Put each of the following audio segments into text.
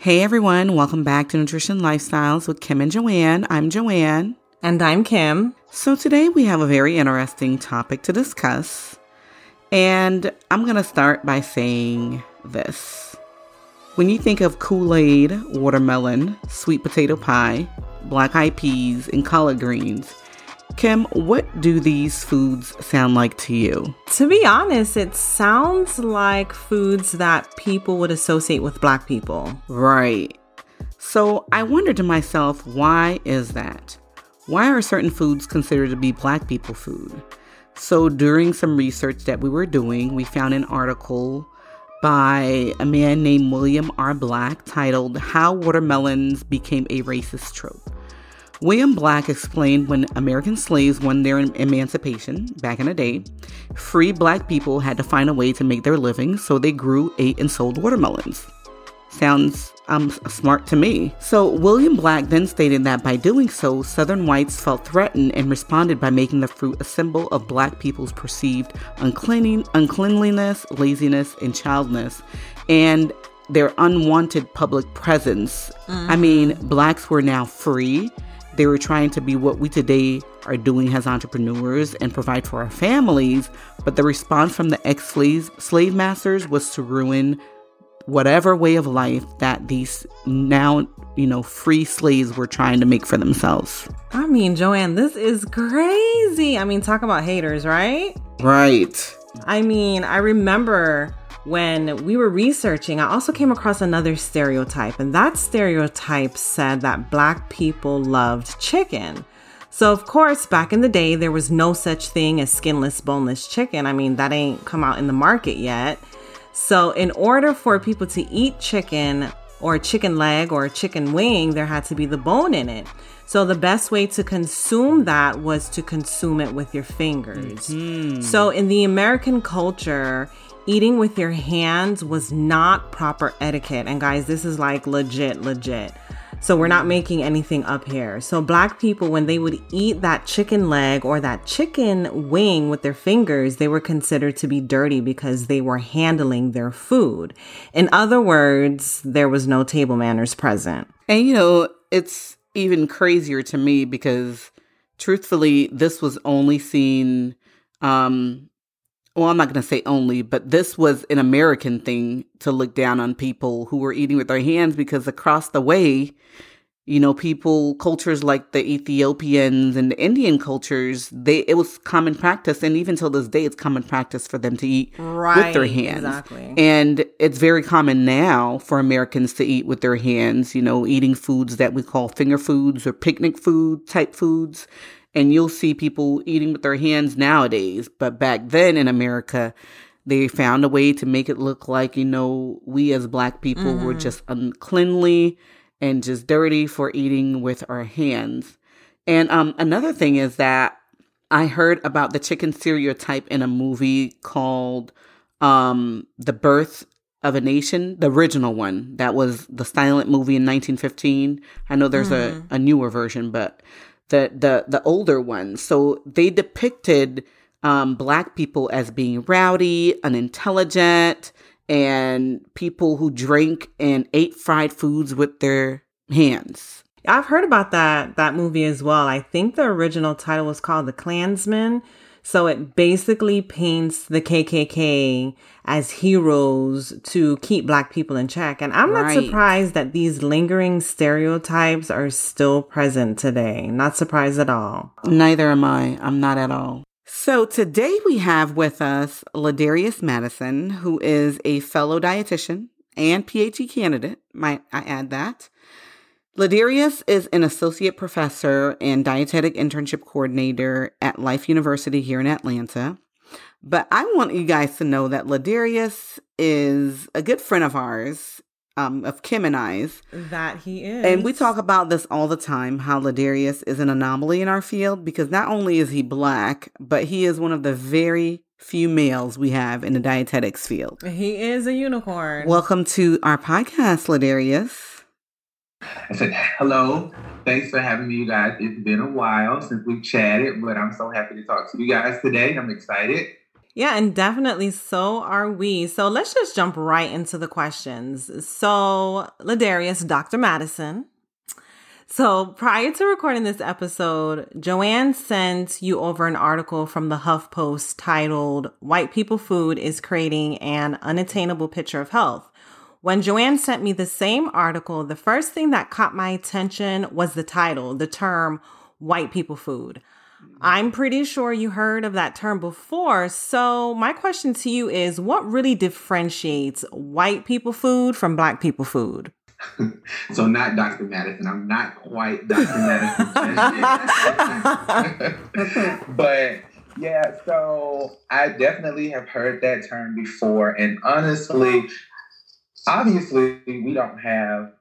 Hey everyone, welcome back to Nutrition Lifestyles with Kim and Johane. I'm Johane. And I'm Kim. So today we have a very interesting topic to discuss. And I'm going to start by saying this. When you think of Kool Aid, watermelon, sweet potato pie, black eyed peas, and collard greens, Kim, what do these foods sound like to you? To be honest, it sounds like foods that people would associate with black people. Right. So I wondered to myself, why is that? Why are certain foods considered to be black people food? So during some research that we were doing, we found an article by a man named William R. Black titled How Watermelons Became a Racist Trope. William Black explained when American slaves won their emancipation back in the day, free black people had to find a way to make their living, so they grew, ate, and sold watermelons. Sounds um, smart to me. So, William Black then stated that by doing so, Southern whites felt threatened and responded by making the fruit a symbol of black people's perceived uncleanliness, laziness, and childness, and their unwanted public presence. Mm-hmm. I mean, blacks were now free they were trying to be what we today are doing as entrepreneurs and provide for our families, but the response from the ex slave masters was to ruin whatever way of life that these now, you know, free slaves were trying to make for themselves. I mean, Johane, this is crazy. I mean, talk about haters, right? Right. I mean, I remember when we were researching, I also came across another stereotype, and that stereotype said that black people loved chicken. So, of course, back in the day, there was no such thing as skinless, boneless chicken. I mean, that ain't come out in the market yet. So, in order for people to eat chicken or a chicken leg or a chicken wing, there had to be the bone in it. So, the best way to consume that was to consume it with your fingers. Mm-hmm. So, in the American culture, eating with your hands was not proper etiquette. And guys, this is like legit, legit. So we're not making anything up here. So black people, when they would eat that chicken leg or that chicken wing with their fingers, they were considered to be dirty because they were handling their food. In other words, there was no table manners present. And you know, it's even crazier to me because truthfully, this was only seen um well, I'm not going to say only, but this was an American thing to look down on people who were eating with their hands because across the way, you know, people, cultures like the Ethiopians and the Indian cultures, they it was common practice, and even till this day, it's common practice for them to eat right, with their hands. Exactly. And it's very common now for Americans to eat with their hands. You know, eating foods that we call finger foods or picnic food type foods and you'll see people eating with their hands nowadays. But back then in America, they found a way to make it look like, you know, we as black people mm-hmm. were just uncleanly and just dirty for eating with our hands. And um, another thing is that I heard about the chicken stereotype in a movie called um, The Birth of a Nation, the original one. That was the silent movie in 1915. I know there's mm-hmm. a, a newer version, but the the the older ones. So they depicted um, black people as being rowdy, unintelligent, and people who drank and ate fried foods with their hands. I've heard about that that movie as well. I think the original title was called The Clansman. So it basically paints the KKK as heroes to keep black people in check. And I'm right. not surprised that these lingering stereotypes are still present today. Not surprised at all. Neither am I. I'm not at all. So today we have with us Ladarius Madison, who is a fellow dietitian and PhD candidate. Might I add that? Ladarius is an associate professor and dietetic internship coordinator at Life University here in Atlanta. But I want you guys to know that Ladarius is a good friend of ours, um, of Kim and I's. That he is. And we talk about this all the time how Ladarius is an anomaly in our field because not only is he black, but he is one of the very few males we have in the dietetics field. He is a unicorn. Welcome to our podcast, Ladarius. I said, hello. Thanks for having me, you guys. It's been a while since we've chatted, but I'm so happy to talk to you guys today. I'm excited. Yeah, and definitely so are we. So let's just jump right into the questions. So, Ladarius, Dr. Madison. So prior to recording this episode, Johane sent you over an article from the HuffPost titled White People Food is Creating an Unattainable Picture of Health. When Johane sent me the same article, the first thing that caught my attention was the title, the term white people food. Mm-hmm. I'm pretty sure you heard of that term before. So, my question to you is what really differentiates white people food from black people food? so, not Dr. Madison. I'm not quite Dr. Madison. but yeah, so I definitely have heard that term before. And honestly, obviously, we don't have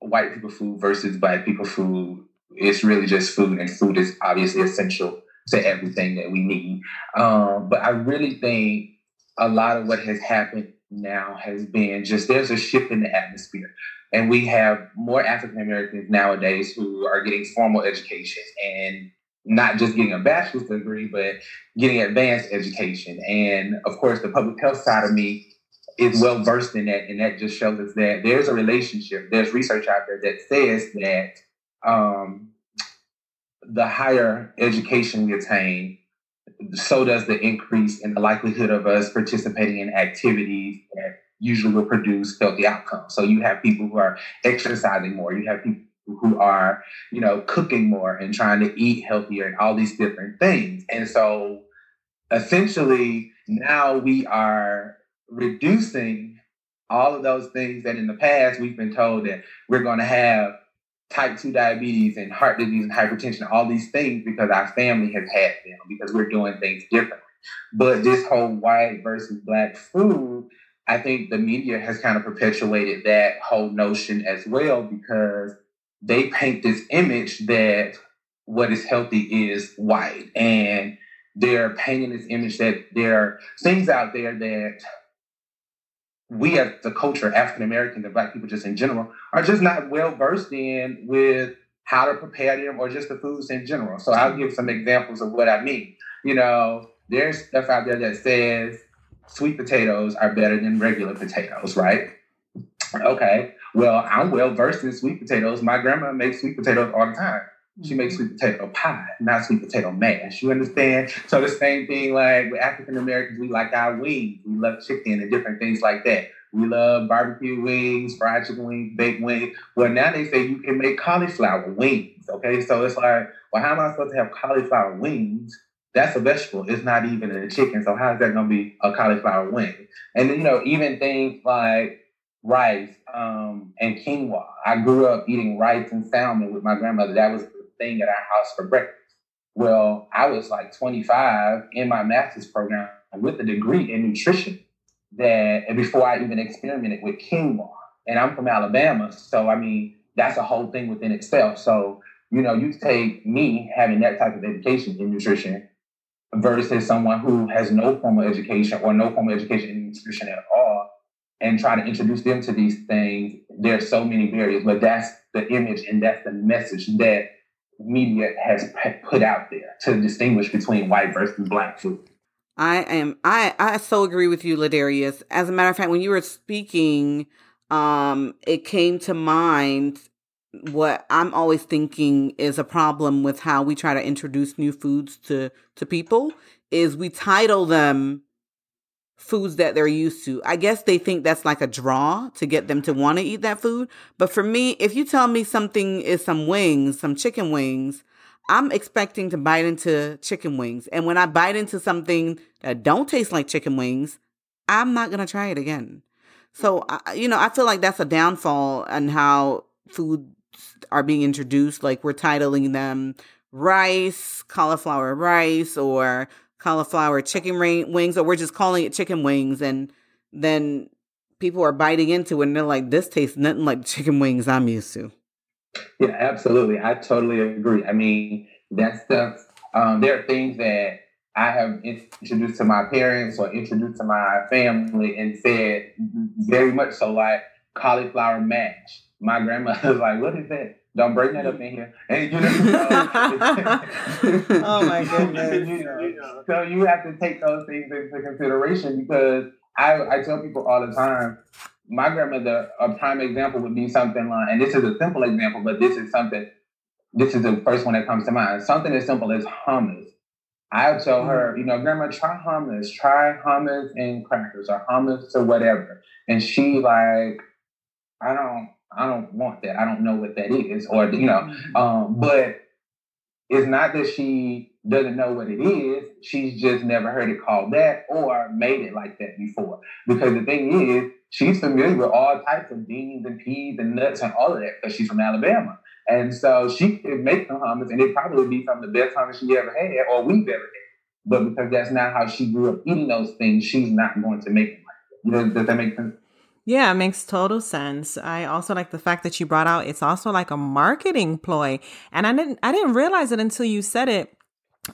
white people food versus black people food it's really just food, and food is obviously essential to everything that we need. Um, but I really think a lot of what has happened now has been just there's a shift in the atmosphere. And we have more African Americans nowadays who are getting formal education and not just getting a bachelor's degree, but getting advanced education. And of course, the public health side of me is well versed in that. And that just shows us that there's a relationship, there's research out there that says that um, the higher education we attain, so does the increase in the likelihood of us participating in activities that usually will produce healthy outcomes. So you have people who are exercising more, you have people who are, you know, cooking more and trying to eat healthier and all these different things. And so essentially now we are reducing all of those things that in the past we've been told that we're going to have type 2 diabetes and heart disease and hypertension, all these things because our family has had them, because we're doing things differently. But this whole white versus black food, I think the media has kind of perpetuated that whole notion as well because they paint this image that what is healthy is white. And they're painting this image that there are things out there that we as the culture, African Americans and Black people just in general, are just not well versed in with how to prepare them or just the foods in general. So I'll give some examples of what I mean. You know, there's stuff out there that says sweet potatoes are better than regular potatoes, right? Okay. Well, I'm well versed in sweet potatoes. My grandma makes sweet potatoes all the time. She makes sweet potato pie, not sweet potato mash. You understand? So the same thing, like with African Americans, we like our wings. We love chicken and different things like that. We love barbecue wings, fried chicken wings, baked wings. Well, now they say you can make cauliflower wings. Okay, so it's like, well, how am I supposed to have cauliflower wings? That's a vegetable. It's not even a chicken. So how is that going to be a cauliflower wing? And then, you know, even things like rice um, and quinoa. I grew up eating rice and salmon with my grandmother. That was thing at our house for breakfast. Well, I was like 25 in my master's program with a degree in nutrition that and before I even experimented with quinoa. And I'm from Alabama. So I mean, that's a whole thing within itself. So, you know, you take me having that type of education in nutrition versus someone who has no formal education or no formal education in nutrition at all and try to introduce them to these things. There's so many barriers, but that's the image and that's the message that media has put out there to distinguish between white versus black food. I am I I so agree with you, Ladarius. As a matter of fact, when you were speaking, um, it came to mind what I'm always thinking is a problem with how we try to introduce new foods to to people is we title them foods that they're used to. I guess they think that's like a draw to get them to want to eat that food. But for me, if you tell me something is some wings, some chicken wings, I'm expecting to bite into chicken wings. And when I bite into something that don't taste like chicken wings, I'm not going to try it again. So, you know, I feel like that's a downfall on how foods are being introduced. Like we're titling them rice, cauliflower rice, or cauliflower chicken wings, or we're just calling it chicken wings. And then people are biting into it and they're like, this tastes nothing like chicken wings I'm used to. Yeah, absolutely. I totally agree. I mean, that stuff, um, there are things that I have introduced to my parents or introduced to my family and said very much so like cauliflower mash. my grandmother's like, "What is that? Don't bring that up in here." And you know, oh my goodness. you know, so you have to take those things into consideration because I, I tell people all the time. My grandmother, a prime example would be something like, and this is a simple example, but this is something. This is the first one that comes to mind. Something as simple as hummus. I'll tell her, mm-hmm. you know, grandma, try hummus, try hummus and crackers or hummus or whatever. And she like, I don't, I don't want that. I don't know what that is, or you know, mm-hmm. um, but it's not that she doesn't know what it is. She's just never heard it called that or made it like that before. Because the thing is, she's familiar with all types of beans and peas and nuts and all of that because she's from Alabama. And so she could make some hummus, and it probably would be some of the best hummus she ever had or we've ever had. But because that's not how she grew up eating those things, she's not going to make it like that. You know, does that make sense? Yeah, it makes total sense. I also like the fact that you brought out it's also like a marketing ploy. And I didn't I didn't realize it until you said it.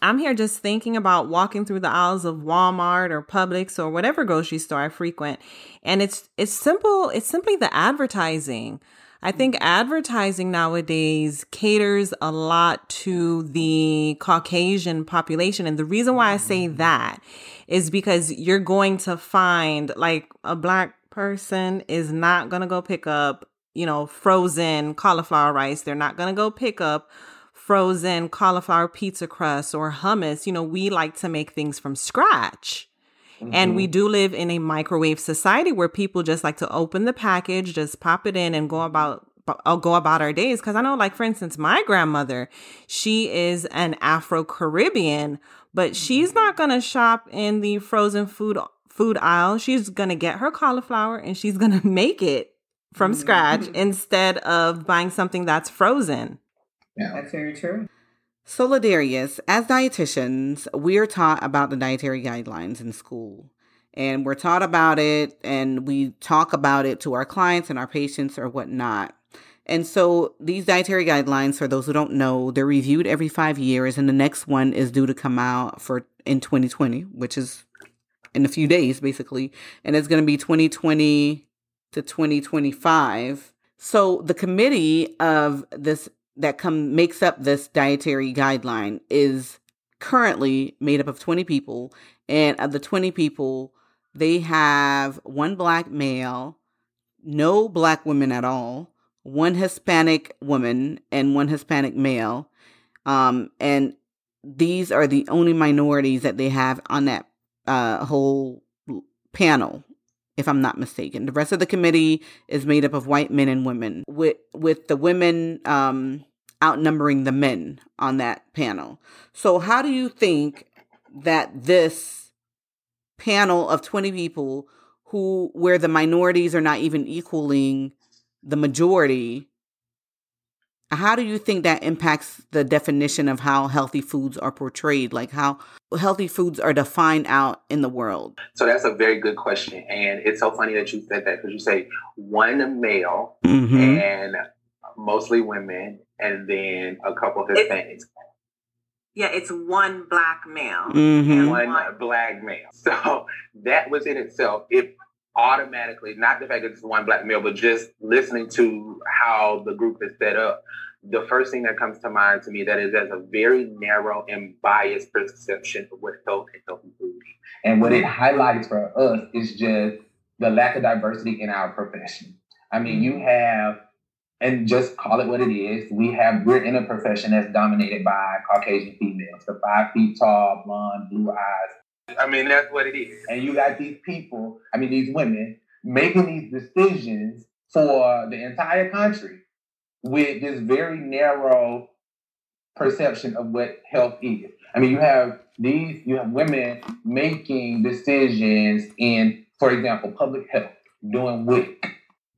I'm here just thinking about walking through the aisles of Walmart or Publix or whatever grocery store I frequent. And it's it's simple, it's simply the advertising. I think mm. advertising nowadays caters a lot to the Caucasian population. And the reason why I say mm. that is because you're going to find like a black person is not going to go pick up, you know, frozen cauliflower rice. They're not going to go pick up frozen cauliflower pizza crust or hummus. You know, we like to make things from scratch. Mm-hmm. And we mm-hmm. do live in a microwave society where people just like to open the package, just pop it in and go about I'll go about our days because I know, like for instance, my grandmother, she is an Afro Caribbean, but she's mm-hmm. not gonna shop in the frozen food food aisle. She's going to get her cauliflower and she's going to make it from mm-hmm. scratch instead of buying something that's frozen. Yeah, that's very true. So, Ladarius, as dietitians, we are taught about the dietary guidelines in school. And we're taught about it and we talk about it to our clients and our patients or whatnot. And so these dietary guidelines, for those who don't know, they're reviewed every five years, and the next one is due to come out for in 2020, which is in a few days, basically. And it's going to be 2020 to 2025. So the committee of this that come makes up this dietary guideline is currently made up of 20 people. And of the 20 people, they have one black male, no black women at all, one Hispanic woman, and one Hispanic male. Um, and these are the only minorities that they have on that uh, whole panel, if I'm not mistaken. The rest of the committee is made up of white men and women, with with the women um, outnumbering the men on that panel. So, how do you think that this panel of 20 people, who where the minorities are not even equaling the majority, how do you think that impacts the definition of how healthy foods are portrayed? Like how healthy foods are defined out in the world? So that's a very good question. And it's so funny that you said that because you say one male mm-hmm. and mostly women and then a couple of Hispanics. Yeah, it's one black male. Mm-hmm. And one, one black male. So that was in itself, if automatically, not the fact that it's one black male, but just listening to how the group is set up, the first thing that comes to mind to me that is as a very narrow and biased perception of what health and healthy food. And what it highlights for us is just the lack of diversity in our profession. I mean, you have, and just call it what it is. We have we're in a profession that's dominated by Caucasian females, the five feet tall, blonde, blue eyes, I mean, that's what it is. And you got these people, I mean, these women making these decisions for the entire country with this very narrow perception of what health is. I mean, you have these, you have women making decisions in, for example, public health, doing WIC,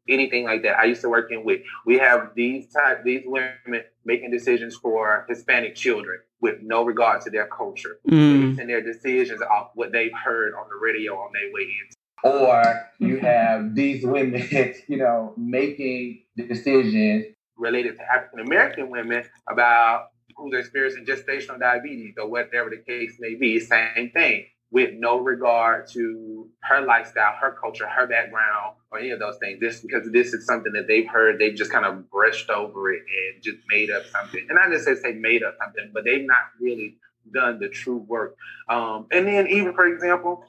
anything like that. I used to work in WIC. We have these type, these women making decisions for Hispanic children with no regard to their culture, mm. basing their decisions off what they've heard on the radio on their way in. Or you have these women, you know, making the decisions related to African American women about who's experiencing gestational diabetes or whatever the case may be. Same thing. With no regard to her lifestyle, her culture, her background, or any of those things. This because this is something that they've heard, they've just kind of brushed over it and just made up something. And I just say say made up something, but they've not really done the true work. Um, and then even for example,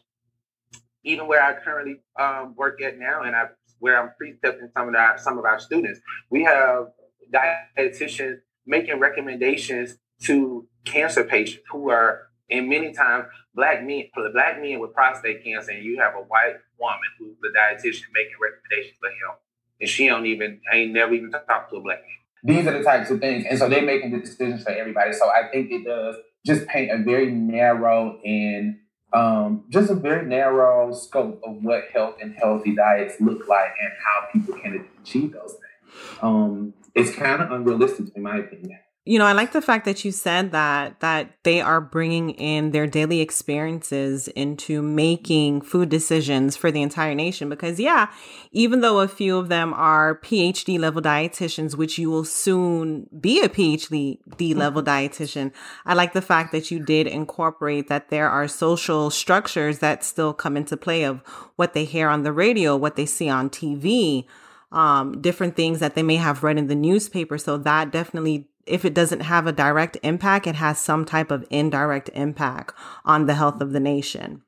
even where I currently um, work at now, and I where I'm precepting some of our some of our students, we have dietitians making recommendations to cancer patients who are and many times black men black men with prostate cancer and you have a white woman who's the dietitian making recommendations for him and she don't even ain't never even talked to a black man. These are the types of things and so they're making the decisions for everybody. So i think it does just paint a very narrow and um, just a very narrow scope of what health and healthy diets look like and how people can achieve those things. Um, it's kind of unrealistic in my opinion you know, I like the fact that you said that that they are bringing in their daily experiences into making food decisions for the entire nation because yeah, even though a few of them are PhD level dietitians which you will soon be a PhD level mm-hmm. dietitian, I like the fact that you did incorporate that there are social structures that still come into play of what they hear on the radio, what they see on TV, um, different things that they may have read in the newspaper. So that definitely if it doesn't have a direct impact, it has some type of indirect impact on the health of the nation.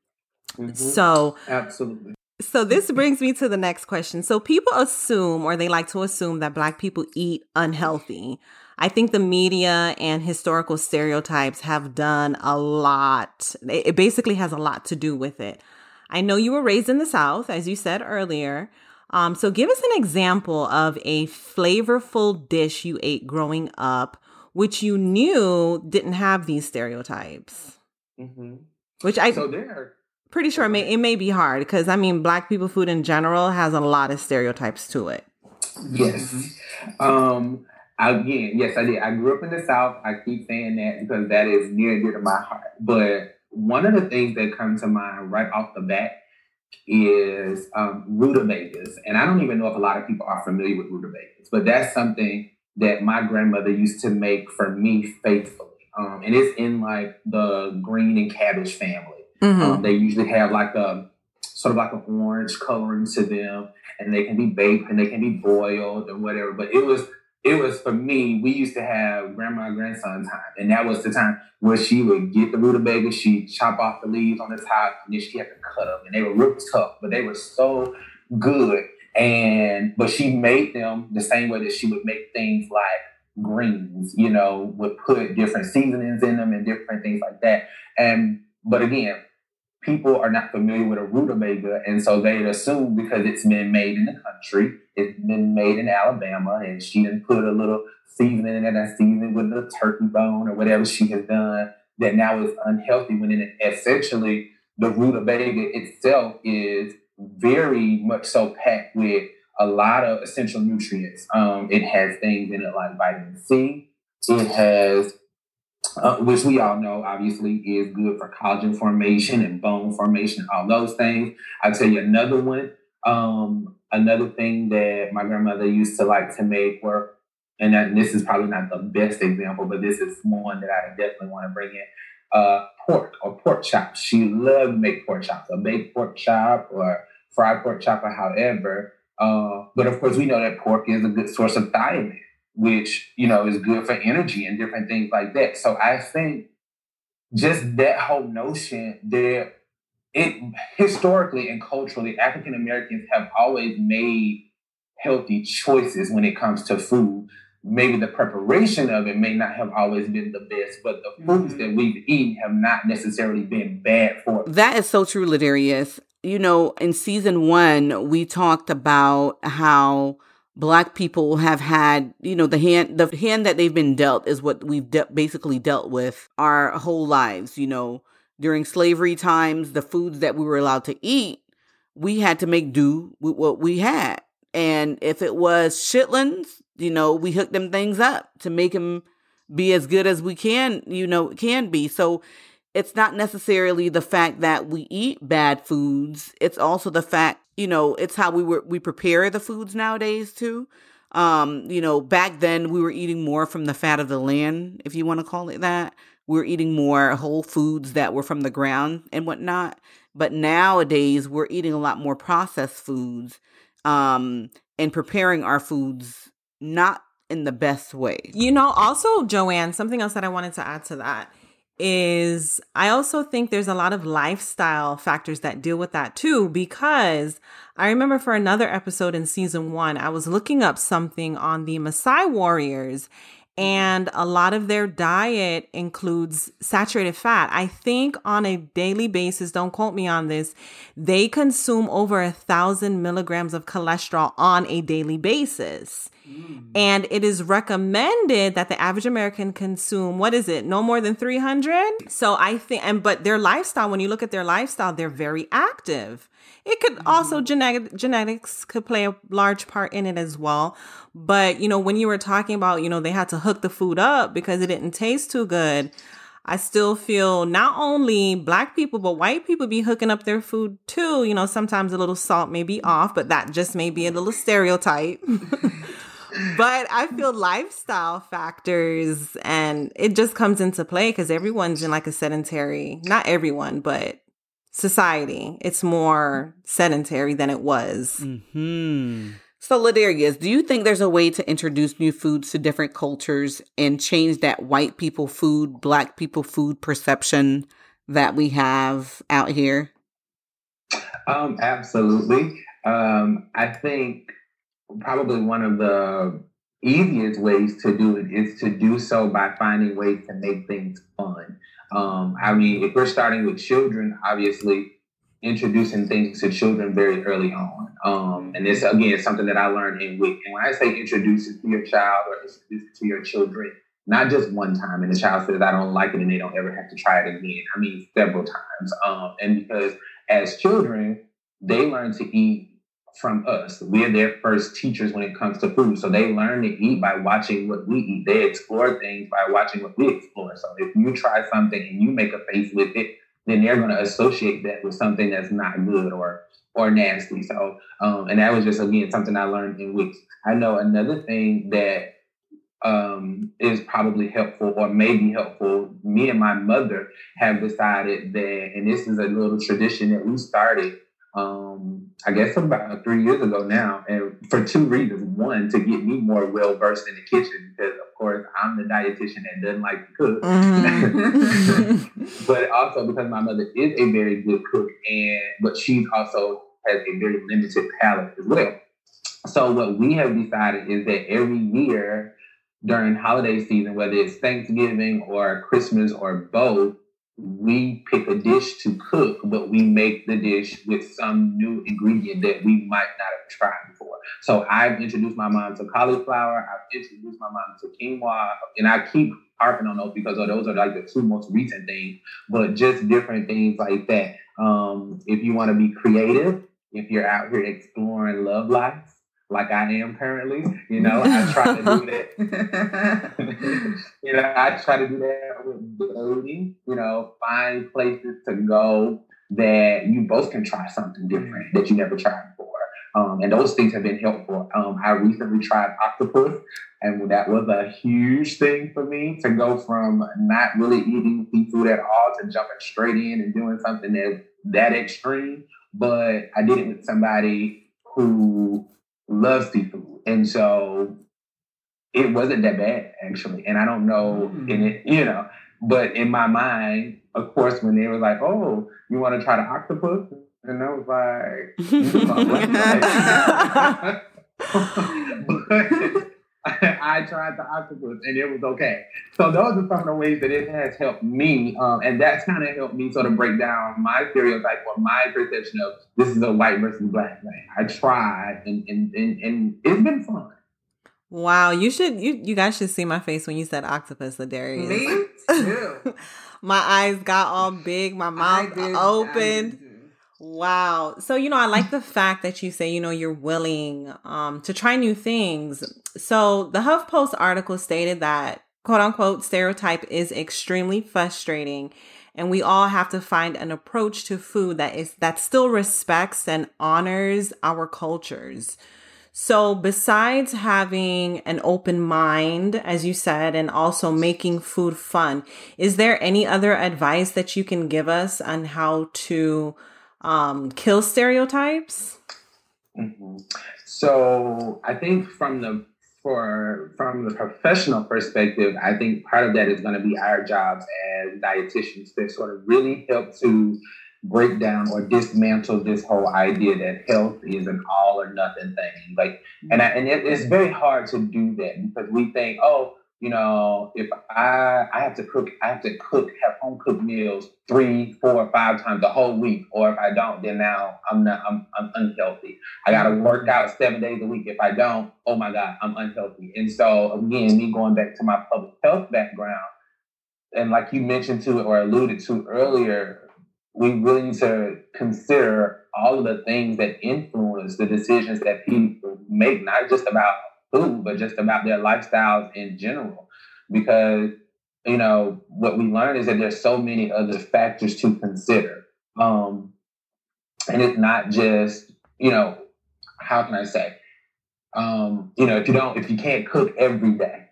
Mm-hmm. So, absolutely. So, this brings me to the next question. So, people assume, or they like to assume, that Black people eat unhealthy. I think the media and historical stereotypes have done a lot. It basically has a lot to do with it. I know you were raised in the South, as you said earlier. Um, so give us an example of a flavorful dish you ate growing up, which you knew didn't have these stereotypes. Mm-hmm. Which I so there. Pretty sure it may, it may be hard because I mean, black people food in general has a lot of stereotypes to it. Yes. Mm-hmm. Um, again, yes, I did. I grew up in the South. I keep saying that because that is near and dear to my heart. But one of the things that comes to mind right off the bat is um, rutabagas. And I don't even know if a lot of people are familiar with rutabagas, but that's something that my grandmother used to make for me faithfully. Um, and it's in like the green and cabbage family. Mm-hmm. Um, they usually have like a sort of like an orange coloring to them, and they can be baked and they can be boiled and whatever. But it was it was for me, we used to have grandma and grandson time. And that was the time where she would get the rutabaga, she'd chop off the leaves on the top, and then she had to cut them. And they were real tough, but they were so good. And but she made them the same way that she would make things like greens, you know, would put different seasonings in them and different things like that. And but again, people are not familiar with a rutabaga, and so they assume because it's been made in the country, it's been made in Alabama, and she didn't put a little seasoning in it, and seasoning with a turkey bone or whatever she has done, that now is unhealthy. When it essentially the rutabaga itself is very much so packed with a lot of essential nutrients. Um, it has things in it like vitamin C. It has uh, which we all know obviously is good for collagen formation and bone formation, all those things. I'll tell you another one. Um, another thing that my grandmother used to like to make were, and, that, and this is probably not the best example, but this is one that I definitely want to bring in. Uh, pork or pork chops. She loved to make pork chops, a baked pork chop or fried pork chop or however. Uh, but of course, we know that pork is a good source of thiamine which you know is good for energy and different things like that. So I think just that whole notion that it historically and culturally African Americans have always made healthy choices when it comes to food. Maybe the preparation of it may not have always been the best, but the foods mm-hmm. that we've eaten have not necessarily been bad for us. That is so true, Ladarius. You know, in season one, we talked about how black people have had, you know, the hand, the hand that they've been dealt is what we've de- basically dealt with our whole lives. You know, during slavery times, the foods that we were allowed to eat, we had to make do with what we had. And if it was chitlins, you know, we hooked them things up to make them be as good as we can, you know, can be. So it's not necessarily the fact that we eat bad foods. It's also the fact, you know, it's how we were we prepare the foods nowadays too. Um, you know, back then we were eating more from the fat of the land, if you want to call it that. we're eating more whole foods that were from the ground and whatnot. But nowadays, we're eating a lot more processed foods um, and preparing our foods not in the best way. You know, also, Johane, something else that I wanted to add to that is I also think there's a lot of lifestyle factors that deal with that too, because I remember for another episode in season one, I was looking up something on the Maasai warriors and a lot of their diet includes saturated fat. I think on a daily basis, don't quote me on this, they consume over a thousand milligrams of cholesterol on a daily basis. Mm. And it is recommended that the average American consume, what is it, no more than 300? So I think, and but their lifestyle, when you look at their lifestyle, they're very active. It could mm-hmm. also genetic genetics could play a large part in it as well. But you know, when you were talking about, you know, they had to hook the food up because it didn't taste too good. I still feel not only black people, but white people be hooking up their food too. You know, sometimes a little salt may be off, but that just may be a little stereotype. but I feel lifestyle factors and it just comes into play because everyone's in like a sedentary, not everyone, but society. It's more sedentary than it was. Mm-hmm. So, Ladarius, do you think there's a way to introduce new foods to different cultures and change that white people food, black people food perception that we have out here? Um, absolutely. Um, I think probably one of the easiest ways to do it is to do so by finding ways to make things fun. Um, I mean, if we're starting with children, obviously introducing things to children very early on. Um, and this again something that I learned in WIC. And when I say introduce it to your child or introduce it to your children, not just one time and the child says I don't like it and they don't ever have to try it again. I mean several times. Um, and because as children, they learn to eat from us. We're their first teachers when it comes to food. So they learn to eat by watching what we eat. They explore things by watching what we explore. So if you try something and you make a face with it, then they're going to associate that with something that's not good or or nasty. So um, and that was just again something I learned in WIC. I know another thing that um, is probably helpful or may be helpful. Me and my mother have decided that, and this is a little tradition that we started um, I guess about three years ago now, and for two reasons. One, to get me more well versed in the kitchen, because of course I'm the dietitian that doesn't like to cook, mm-hmm. but also because my mother is a very good cook, and but she also has a very limited palate as well. So what we have decided is that every year during holiday season, whether it's Thanksgiving or Christmas or both, we pick a dish to cook, but we make the dish with some new ingredient that we might not have tried before. So I've introduced my mom to cauliflower. I've introduced my mom to quinoa, and I keep harping on those because those are like the two most recent things. But just different things like that. Um, if you want to be creative, if you're out here exploring love life, like I am currently. You know, I try to do that. you know, I try to do that with dating. You know, find places to go that you both can try something different that you never tried before. Um, and those things have been helpful. Um, I recently tried octopus, and that was a huge thing for me to go from not really eating seafood at all to jumping straight in and doing something that that extreme. But I did it with somebody who love seafood. And so it wasn't that bad actually. And I don't know mm. in it, you know, but in my mind, of course, when they were like, Oh, you want to try the octopus? And I was like, but I tried the octopus and it was okay. So those are some of the ways that it has helped me, um, and that's kind of helped me sort of break down my stereotype or my perception of this is a white versus black thing. I tried, and and and, and it's been fun. Wow, you should you you guys should see my face when you said octopus, Ladarius. Me too. my eyes got all big, my mouth opened. Wow. So, you know, I like the fact that you say, you know, you're willing um, to try new things. So, the HuffPost article stated that quote unquote stereotype is extremely frustrating and we all have to find an approach to food that is that still respects and honors our cultures. So, besides having an open mind, as you said, and also making food fun, is there any other advice that you can give us on how to um, kill stereotypes? Mm-hmm. So, I think from the for from the professional perspective, I think part of that is going to be our jobs as dietitians to sort of really help to break down or dismantle this whole idea that health is an all or nothing thing. Like, and I, and it, it's very hard to do that because we think, oh, you know, if I I have to cook, I have to cook, have home cooked meals three, four, five times the whole week, or if I don't, then now I'm not, I'm, I'm unhealthy. I got to mm-hmm. work out seven days a week. If I don't, oh my God, I'm unhealthy. And so again, me going back to my public health background, and like you mentioned to it or alluded to earlier, we really need to consider all of the things that influence the decisions that people make, not just about food, but just about their lifestyles in general. Because, you know, what we learn is that there's so many other factors to consider. Um, and it's not just, you know, how can I say? Um, you know, if you don't, if you can't cook every day,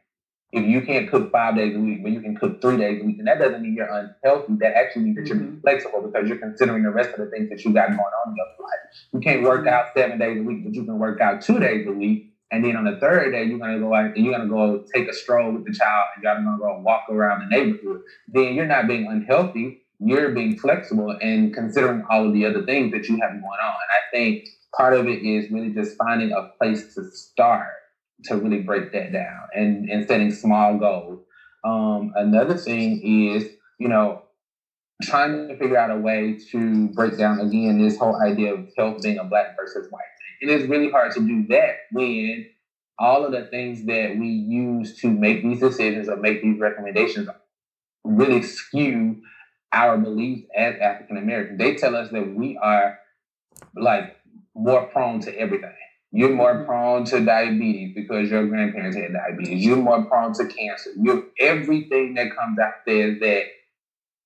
if you can't cook five days a week, but you can cook three days a week, and that doesn't mean you're unhealthy. That actually means that you're mm-hmm. flexible because you're considering the rest of the things that you got going on in your life. You can't work mm-hmm. out seven days a week, but you can work out two days a week. And then on the third day, you're gonna go out and you're gonna go take a stroll with the child and you're gonna go walk around the neighborhood. Then you're not being unhealthy. You're being flexible and considering all of the other things that you have going on. And I think part of it is really just finding a place to start to really break that down and, and setting small goals. Um, another thing is, you know, trying to figure out a way to break down again this whole idea of health being a black versus white. And it's really hard to do that when all of the things that we use to make these decisions or make these recommendations really skew our beliefs as African Americans. They tell us that we are like more prone to everything. You're more mm-hmm. prone to diabetes because your grandparents had diabetes. You're more prone to cancer. You're, everything that comes out there that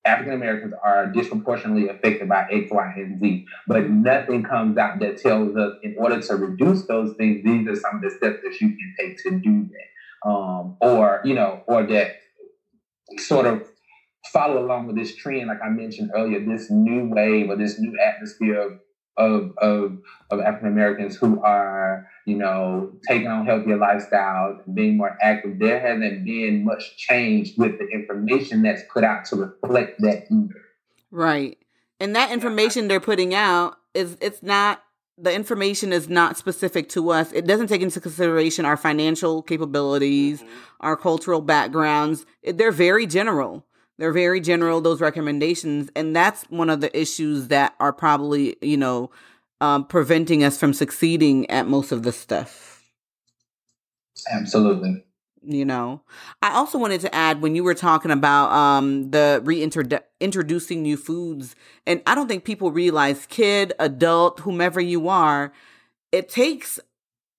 African Americans are disproportionately affected by X, Y, and Z. But nothing comes out that tells us in order to reduce those things, these are some of the steps that you can take to do that. Um, or, you know, or that sort of follow along with this trend, like I mentioned earlier, this new wave or this new atmosphere of of of, of African Americans who are, you know, taking on healthier lifestyles and being more active, there hasn't been much change with the information that's put out to reflect that either. Right. And that information they're putting out is it's not the information is not specific to us. It doesn't take into consideration our financial capabilities, mm-hmm. our cultural backgrounds. They're very general. They're very general, those recommendations. And that's one of the issues that are probably, you know, um, preventing us from succeeding at most of the stuff. Absolutely. You know, I also wanted to add when you were talking about um, the reintroducing new foods, and I don't think people realize, kid, adult, whomever you are, it takes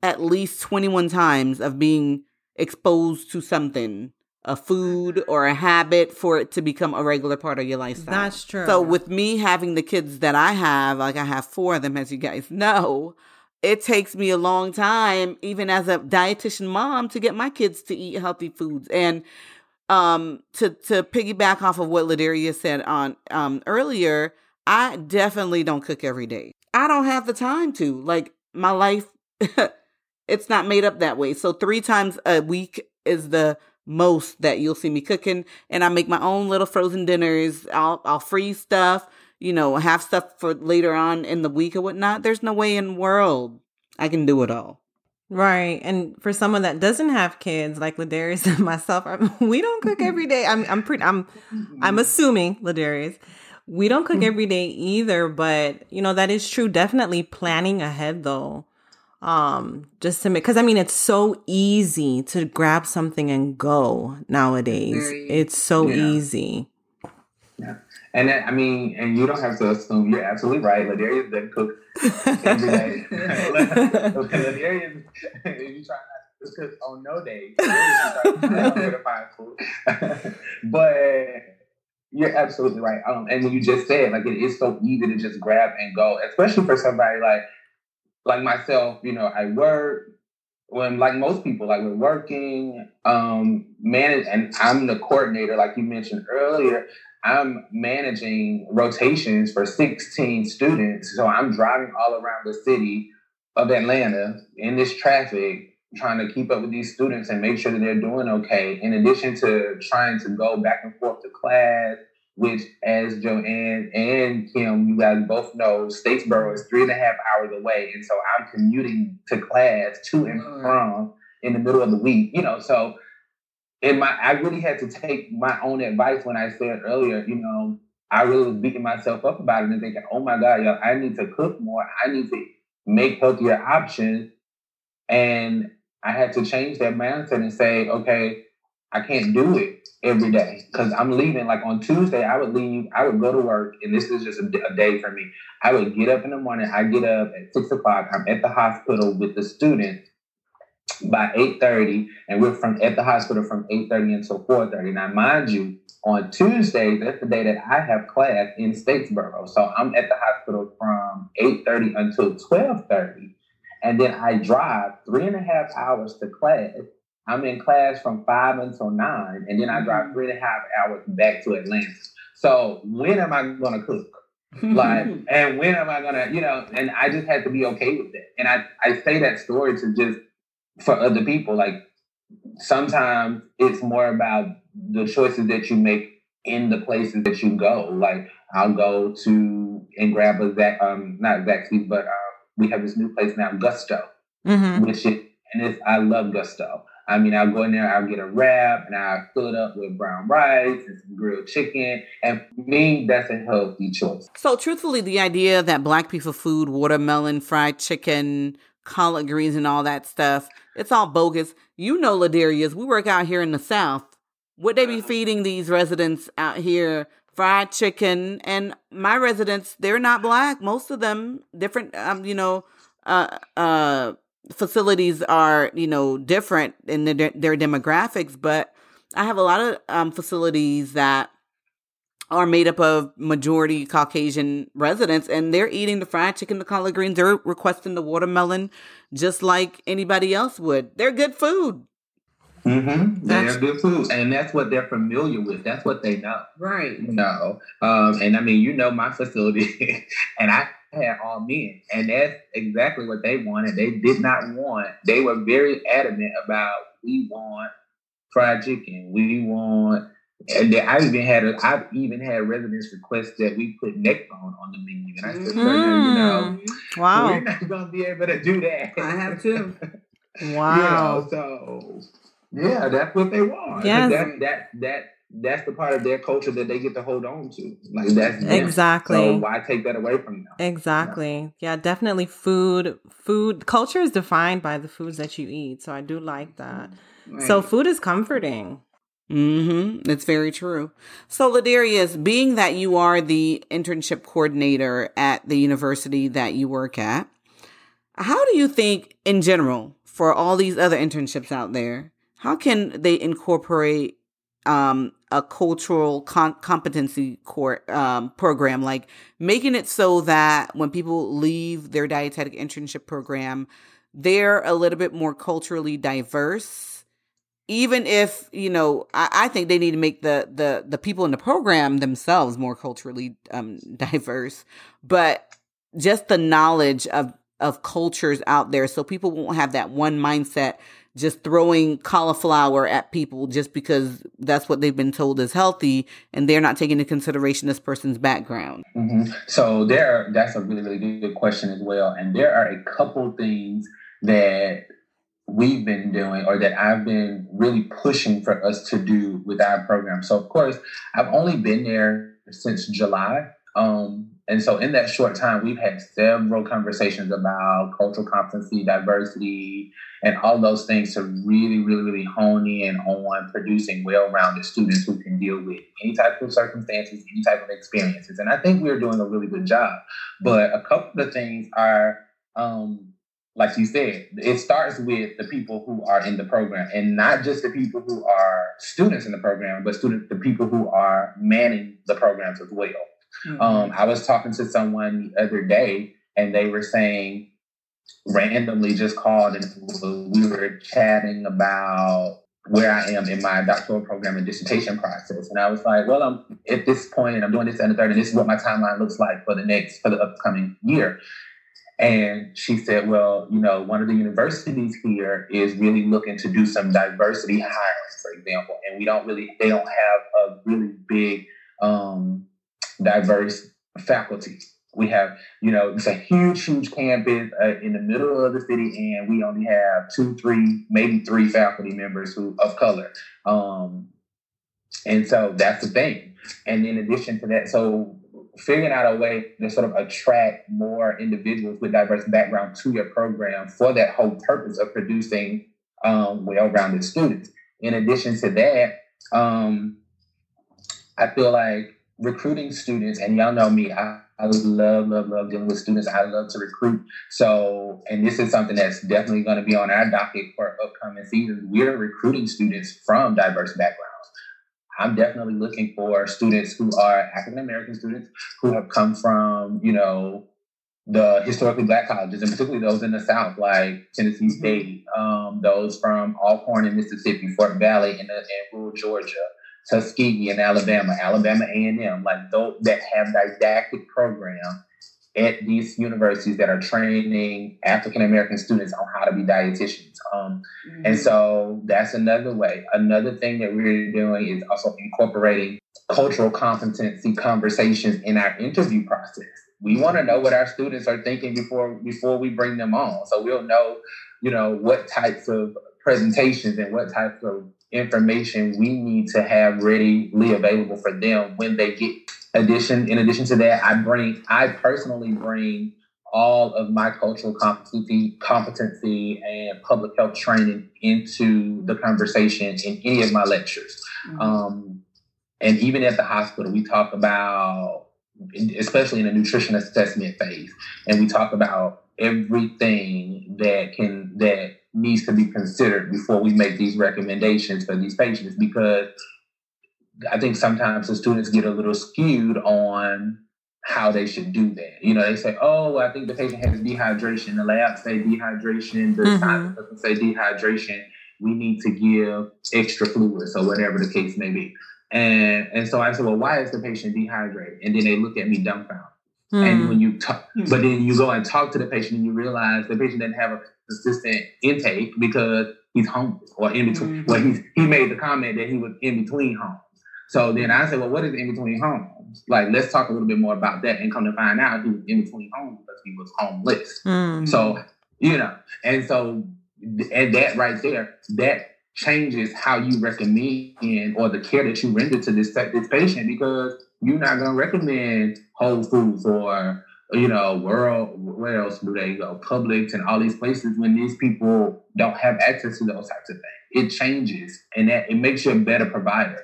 at least 21 times of being exposed to something a food or a habit for it to become a regular part of your lifestyle. That's true. So with me having the kids that I have, like I have four of them, as you guys know, it takes me a long time, even as a dietitian mom, to get my kids to eat healthy foods. And um, to to piggyback off of what Ladaria said on um, earlier, I definitely don't cook every day. I don't have the time to. Like my life, it's not made up that way. So three times a week is the most that you'll see me cooking and I make my own little frozen dinners. I'll I'll freeze stuff, you know, have stuff for later on in the week or whatnot. There's no way in the world I can do it all. Right. And for someone that doesn't have kids like Ladarius and myself, um, we don't cook mm-hmm. every day. I'm I'm pretty I'm I'm mm-hmm. assuming Ladarius we don't cook mm-hmm. every day either, but you know that is true. Definitely planning ahead though um just to make because i mean it's so easy to grab something and go nowadays. Very, it's so yeah. easy. Yeah. And then, i mean and you don't have to assume. You're absolutely right. Ladarius doesn't cook every day. Ladarius you try not to cook on no days but you're absolutely right. Um, and when you just said like it is so easy to just grab and go especially for somebody like like myself, you know, I work when like most people, like we're working, um, manage, and I'm the coordinator, like you mentioned earlier. I'm managing rotations for 16 students. So I'm driving all around the city of Atlanta in this traffic, trying to keep up with these students and make sure that they're doing okay. In addition to trying to go back and forth to class, which as Johane and Kim, you guys both know, Statesboro is three and a half hours away. And so I'm commuting to class to and from in the middle of the week, you know, so in my I really had to take my own advice when I said earlier, you know, I really was beating myself up about it and thinking, oh my God, yo, I need to cook more. I need to make healthier options. And I had to change that mindset and say, okay, I can't do it every day because I'm leaving. Like on Tuesday, I would leave, I would go to work, and this is just a, a, day for me. I would get up in the morning, I get up at six o'clock, I'm at the hospital with the students by 8.30, and we're from at the hospital from 8.30 until 4.30. Now, mind you, on Tuesday, that's the day that I have class in Statesboro. So I'm at the hospital from 8.30 until 12.30. And then I drive three and a half hours to class I'm in class from five until nine, and then I drive mm-hmm. three and a half hours back to Atlanta. So when am I gonna cook? like, and when am I gonna, you know? And I just had to be okay with it. And I I say that story to just for other people. Like sometimes it's more about the choices that you make in the places that you go. Like I'll go to and grab a Zac, um, not Zaxby's, but um, we have this new place now, Gusto, mm-hmm. which is and it's I love Gusto. I mean, I'll go in there, I'll get a wrap, and I'll fill it up with brown rice and some grilled chicken. And for me, that's a healthy choice. So, truthfully, the idea that black people food, watermelon, fried chicken, collard greens, and all that stuff, it's all bogus. You know, Ladarius, we work out here in the South. Would they be feeding these residents out here fried chicken? And my residents, they're not black. Most of them, different, um, you know, uh, uh, facilities are you know different in their, their demographics but i have a lot of um, facilities that are made up of majority caucasian residents and they're eating the fried chicken the collard greens they're requesting the watermelon just like anybody else would. They're good food Mm-hmm. They're good food, and that's what they're familiar with. That's what they know, right? You know, um, and I mean, you know, my facility, and I had all men, and that's exactly what they wanted. They did not want. They were very adamant about we want fried chicken. We want, and I even had a, I've even had residents request that we put neck bone on the menu, and I said, mm-hmm. you know, wow, we're not going to be able to do that. I have to. wow. You know, so yeah, that's what they want. Yeah, that that that that's the part of their culture that they get to hold on to. Like that's exactly. So why take that away from them? Exactly. Yeah. yeah, definitely. Food, food culture is defined by the foods that you eat. So I do like that. Right. So food is comforting. Mm-hmm. It's very true. So, Ladarius, being that you are the internship coordinator at the university that you work at, how do you think, in general, for all these other internships out there, how can they incorporate um, a cultural competency court um, program, like making it so that when people leave their dietetic internship program, they're a little bit more culturally diverse. Even if you know, I, I think they need to make the the the people in the program themselves more culturally um, diverse, but just the knowledge of of cultures out there, so people won't have that one mindset just throwing cauliflower at people just because that's what they've been told is healthy and they're not taking into consideration this person's background mm-hmm. so there that's a really really good question as well and there are a couple things that we've been doing or that I've been really pushing for us to do with our program. So of course, I've only been there since July. Um, and so in that short time, we've had several conversations about cultural competency, diversity, and all those things to really, really, really hone in on producing well-rounded students who can deal with any type of circumstances, any type of experiences. And I think we're doing a really good job. But a couple of things are um, like you said, it starts with the people who are in the program and not just the people who are students in the program, but students, the people who are manning the programs as well. Mm-hmm. Um, I was talking to someone the other day, and they were saying randomly just called and we were chatting about where I am in my doctoral program and dissertation process. And I was like, well, I'm at this point and I'm doing this and the third, and this is what my timeline looks like for the next, for the upcoming year. And she said, well, you know, one of the universities here is really looking to do some diversity hiring, for example. And we don't really, they don't have a really big um, diverse faculty. We have, you know, it's a huge, huge campus uh, in the middle of the city, and we only have two, three, maybe three faculty members who of color. Um, and so that's the thing. And in addition to that, so figuring out a way to sort of attract more individuals with diverse background to your program for that whole purpose of producing um, well-rounded students. In addition to that, um, I feel like recruiting students, and y'all know me, I, I love, love, love dealing with students. I love to recruit. So, and this is something that's definitely going to be on our docket for upcoming seasons. We're recruiting students from diverse backgrounds. I'm definitely looking for students who are African American students who have come from, you know, the historically black colleges, and particularly those in the South, like Tennessee mm-hmm. State, um, those from Alcorn in Mississippi, Fort Valley in, the, in rural Georgia, Tuskegee in Alabama, Alabama A&M, like those that have didactic programs at these universities that are training African American students on how to be dietitians. Um, mm-hmm. And so that's another way. Another thing that we're doing is also incorporating cultural competency conversations in our interview process. We want to know what our students are thinking before before we bring them on, so we'll know, you know, what types of presentations and what types of information we need to have readily available for them when they get addition in addition to that i bring i personally bring all of my cultural competency competency and public health training into the conversation in any of my lectures mm-hmm. um, and even at the hospital we talk about especially in the nutrition assessment phase and we talk about everything that can that needs to be considered before we make these recommendations for these patients because I think sometimes the students get a little skewed on how they should do that. You know, they say, "Oh, I think the patient has dehydration." The lab say dehydration. The mm-hmm. science doesn't say dehydration. We need to give extra fluids or whatever the case may be. And and so I said, "Well, why is the patient dehydrated?" And then they look at me dumbfounded. Mm. And when you talk, but then you go and talk to the patient and you realize the patient didn't have a consistent intake because he's homeless or in between. Mm-hmm. Well, he's he made the comment that he was in between homes. So then I said, well, what is in between homes? Like, let's talk a little bit more about that. And come to find out, he was in between homes because he was homeless. Mm-hmm. So, you know, and so, and that right there, that changes how you recommend or the care that you render to this this patient because you're not to recommend Whole Foods or you know World. Where else do they go? Publix and all these places when these people don't have access to those types of things. It changes, and that it makes you a better provider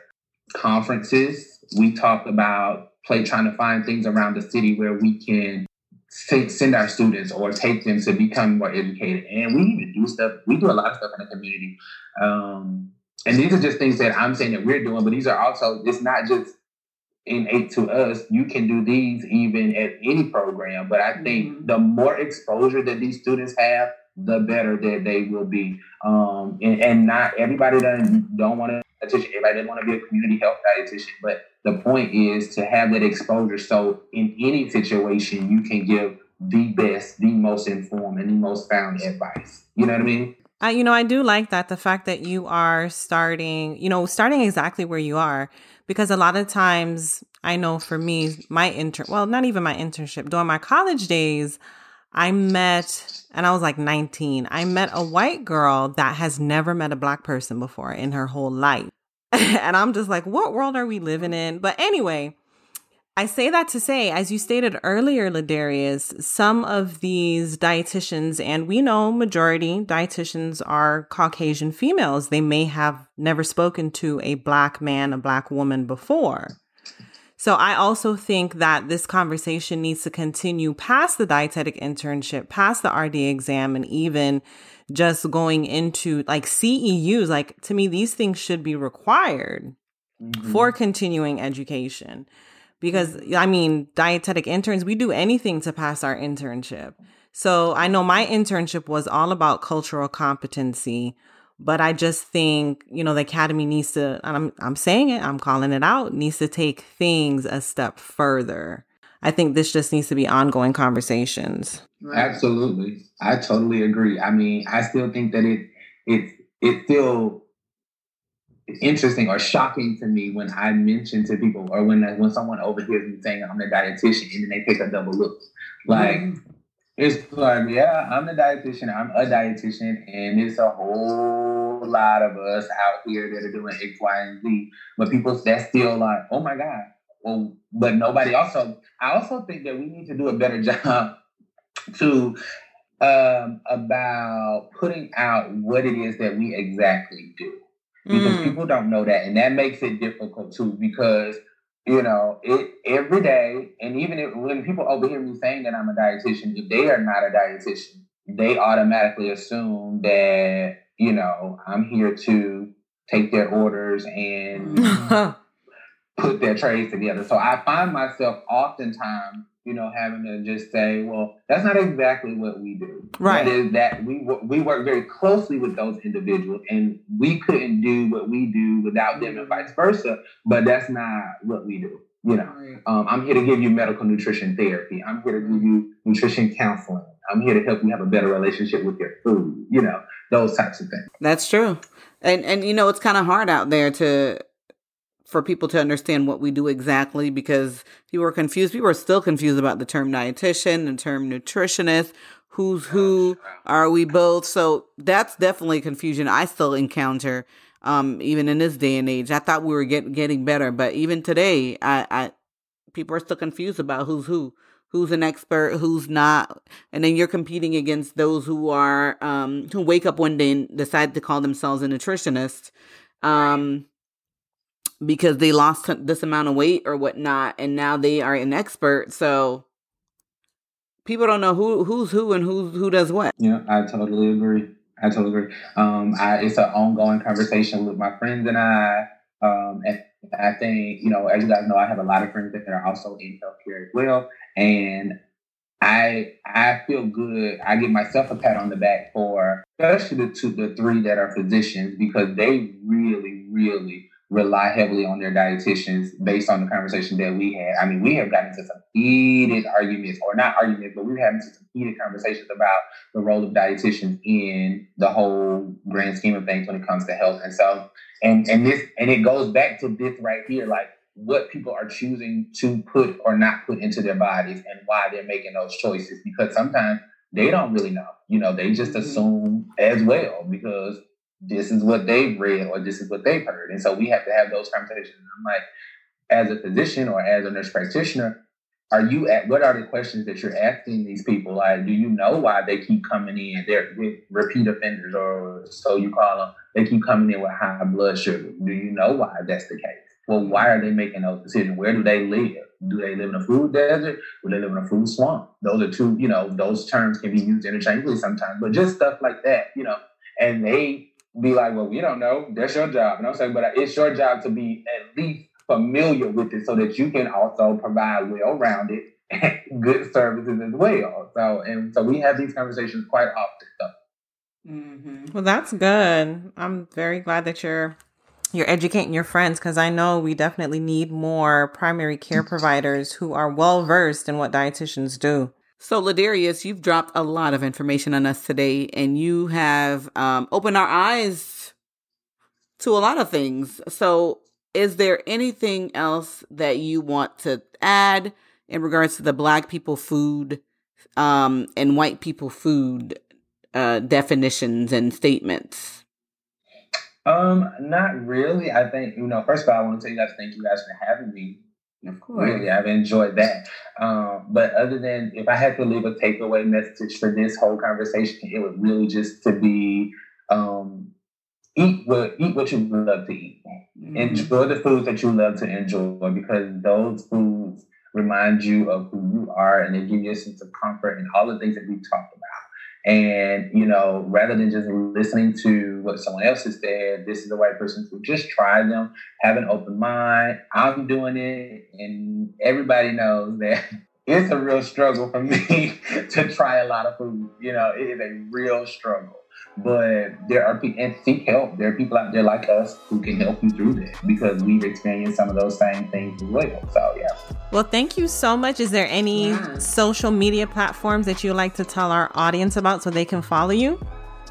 conferences. We talk about play trying to find things around the city where we can send our students or take them to become more educated. And we even do stuff. We do a lot of stuff in the community. Um, and these are just things that I'm saying that we're doing, but these are also it's not just innate to us. You can do these even at any program. But I think mm-hmm. the more exposure that these students have, the better that they will be. Um, and, and not everybody doesn't don't want to dietitian. Everybody doesn't want to be a community health dietitian, but the point is to have that exposure. So in any situation, you can give the best, the most informed, and the most found advice. You know what I mean? I, you know, I do like that the fact that you are starting, you know, starting exactly where you are, because a lot of times I know for me, my intern, well, not even my internship, during my college days, I met, and I was like 19, I met a white girl that has never met a black person before in her whole life. and I'm just like, what world are we living in? But anyway, I say that to say, as you stated earlier, Ladarius, some of these dietitians, and we know majority dietitians are Caucasian females. They may have never spoken to a black man, a black woman before. So I also think that this conversation needs to continue past the dietetic internship, past the RD exam, and even just going into like CEUs. Like to me, these things should be required mm-hmm. for continuing education. Because I mean, dietetic interns, we do anything to pass our internship. So I know my internship was all about cultural competency, but I just think, you know, the academy needs to, and I'm, I'm saying it, I'm calling it out, needs to take things a step further. I think this just needs to be ongoing conversations. Absolutely. I totally agree. I mean, I still think that it, it, it still interesting or shocking to me when I mention to people or when when someone overhears me saying I'm a dietitian and then they take a double look. Like mm-hmm. it's like, yeah, I'm a dietitian, I'm a dietitian, and it's a whole lot of us out here that are doing X, Y, and Z. But people that's still like, oh my God. Well, but nobody also I also think that we need to do a better job to um, about putting out what it is that we exactly do because mm. people don't know that, and that makes it difficult too. Because you know, it every day, and even if, when people overhear me saying that I'm a dietitian, if they are not a dietitian, they automatically assume that you know I'm here to take their orders and put their trays together. So I find myself oftentimes you know, having to just say, well, that's not exactly what we do. Right. That is that we we work very closely with those individuals, and we couldn't do what we do without them, and vice versa. But that's not what we do. You know, um, I'm here to give you medical nutrition therapy. I'm here to give you nutrition counseling. I'm here to help you have a better relationship with your food. You know, those types of things. That's true. And and you know, it's kind of hard out there to for people to understand what we do exactly because people are confused. People are still confused about the term dietitian, the term nutritionist, who's who, are we both? So that's definitely confusion I still encounter, um, even in this day and age. I thought we were get, getting better, but even today, I, I, people are still confused about who's who, who's an expert, who's not. And then you're competing against those who are, um, who wake up one day and decide to call themselves a nutritionist. Um, because they lost this amount of weight or whatnot, and now they are an expert. So people don't know who who's who and who who does what. Yeah, I totally agree. I totally agree. Um, I, it's an ongoing conversation with my friends and I. Um, and I think you know, as you guys know, I have a lot of friends that are also in healthcare as well, and I I feel good. I give myself a pat on the back for especially the two, the three that are physicians because they really, really rely heavily on their dietitians based on the conversation that we had. I mean, we have gotten into some heated arguments, or not arguments, but we've had into some heated conversations about the role of dietitians in the whole grand scheme of things when it comes to health. And so, and and this and it goes back to this right here, like what people are choosing to put or not put into their bodies and why they're making those choices. Because sometimes they don't really know. You know, they just mm-hmm. assume as well because this is what they've read or this is what they've heard. And so we have to have those conversations. I'm like, as a physician or as a nurse practitioner, are you at what are the questions that you're asking these people? Like, do you know why they keep coming in? They're repeat offenders, or so you call them. They keep coming in with high blood sugar. Do you know why that's the case? Well, why are they making those decisions? Where do they live? Do they live in a food desert? Do they live in a food swamp? Those are two, you know, those terms can be used interchangeably sometimes, but just stuff like that, you know. And they be like, well, we don't know. That's your job. And I'm saying, but it's your job to be at least familiar with it so that you can also provide well-rounded good services as well. So, and so we have these conversations quite often. So. Mm-hmm. Well, that's good. I'm very glad that you're you're educating your friends because I know we definitely need more primary care providers who are well versed in what dietitians do. So, Ladarius, you've dropped a lot of information on us today, and you have um, opened our eyes to a lot of things. So, is there anything else that you want to add in regards to the Black people food um, and white people food uh, definitions and statements? Um, not really. I think you know. First of all, I want to tell you guys thank you guys for having me. Of course. Really, I've enjoyed that. Um, but other than if I had to leave a takeaway message for this whole conversation, it would really just to be um, eat what eat what you love to eat. Mm-hmm. Enjoy the foods that you love to enjoy because those foods remind you of who you are and they give you a sense of comfort and all the things that we talked about. And, you know, rather than just listening to what someone else has said, this is the right person to just try them, have an open mind. I'm doing it, and everybody knows that it's a real struggle for me to try a lot of food. You know, it is a real struggle. But there are people, and seek help. There are people out there like us who can help you through that because we've experienced some of those same things as well. So, yeah. Well, thank you so much. Is there any yeah. social media platforms that you like to tell our audience about so they can follow you?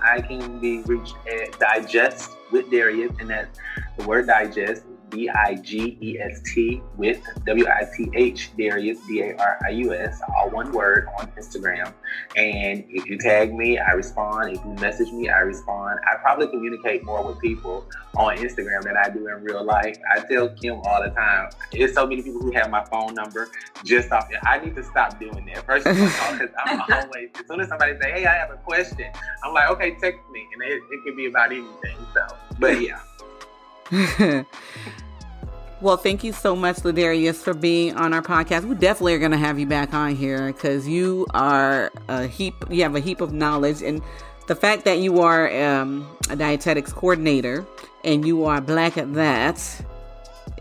I can be reached at Digest with Darius, and that's the word digest D I G E S T with W I T H Darius D A R I U S, all one word on Instagram. And if you tag me, I respond. If you message me, I respond. I probably communicate more with people on Instagram than I do in real life. I tell Kim all the time, there's so many people who have my phone number just off. I need to stop doing that. First of all, because I'm always, as soon as somebody say, hey, I have a question, I'm like, okay, text me. And it, it can be about anything. So, but yeah. well, thank you so much, Ladarius, for being on our podcast. We definitely are going to have you back on here because you are a heap. You have a heap of knowledge, and the fact that you are um, a dietetics coordinator and you are black at that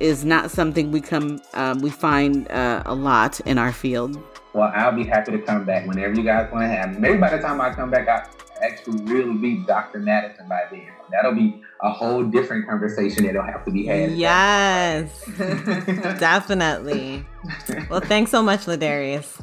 is not something we come um, we find uh, a lot in our field. Well, I'll be happy to come back whenever you guys want to have. Maybe by the time I come back, I actually really be Dr. Madison by then. That'll be a whole different conversation that'll have to be had. Yes, definitely. Well, thanks so much, Ladarius.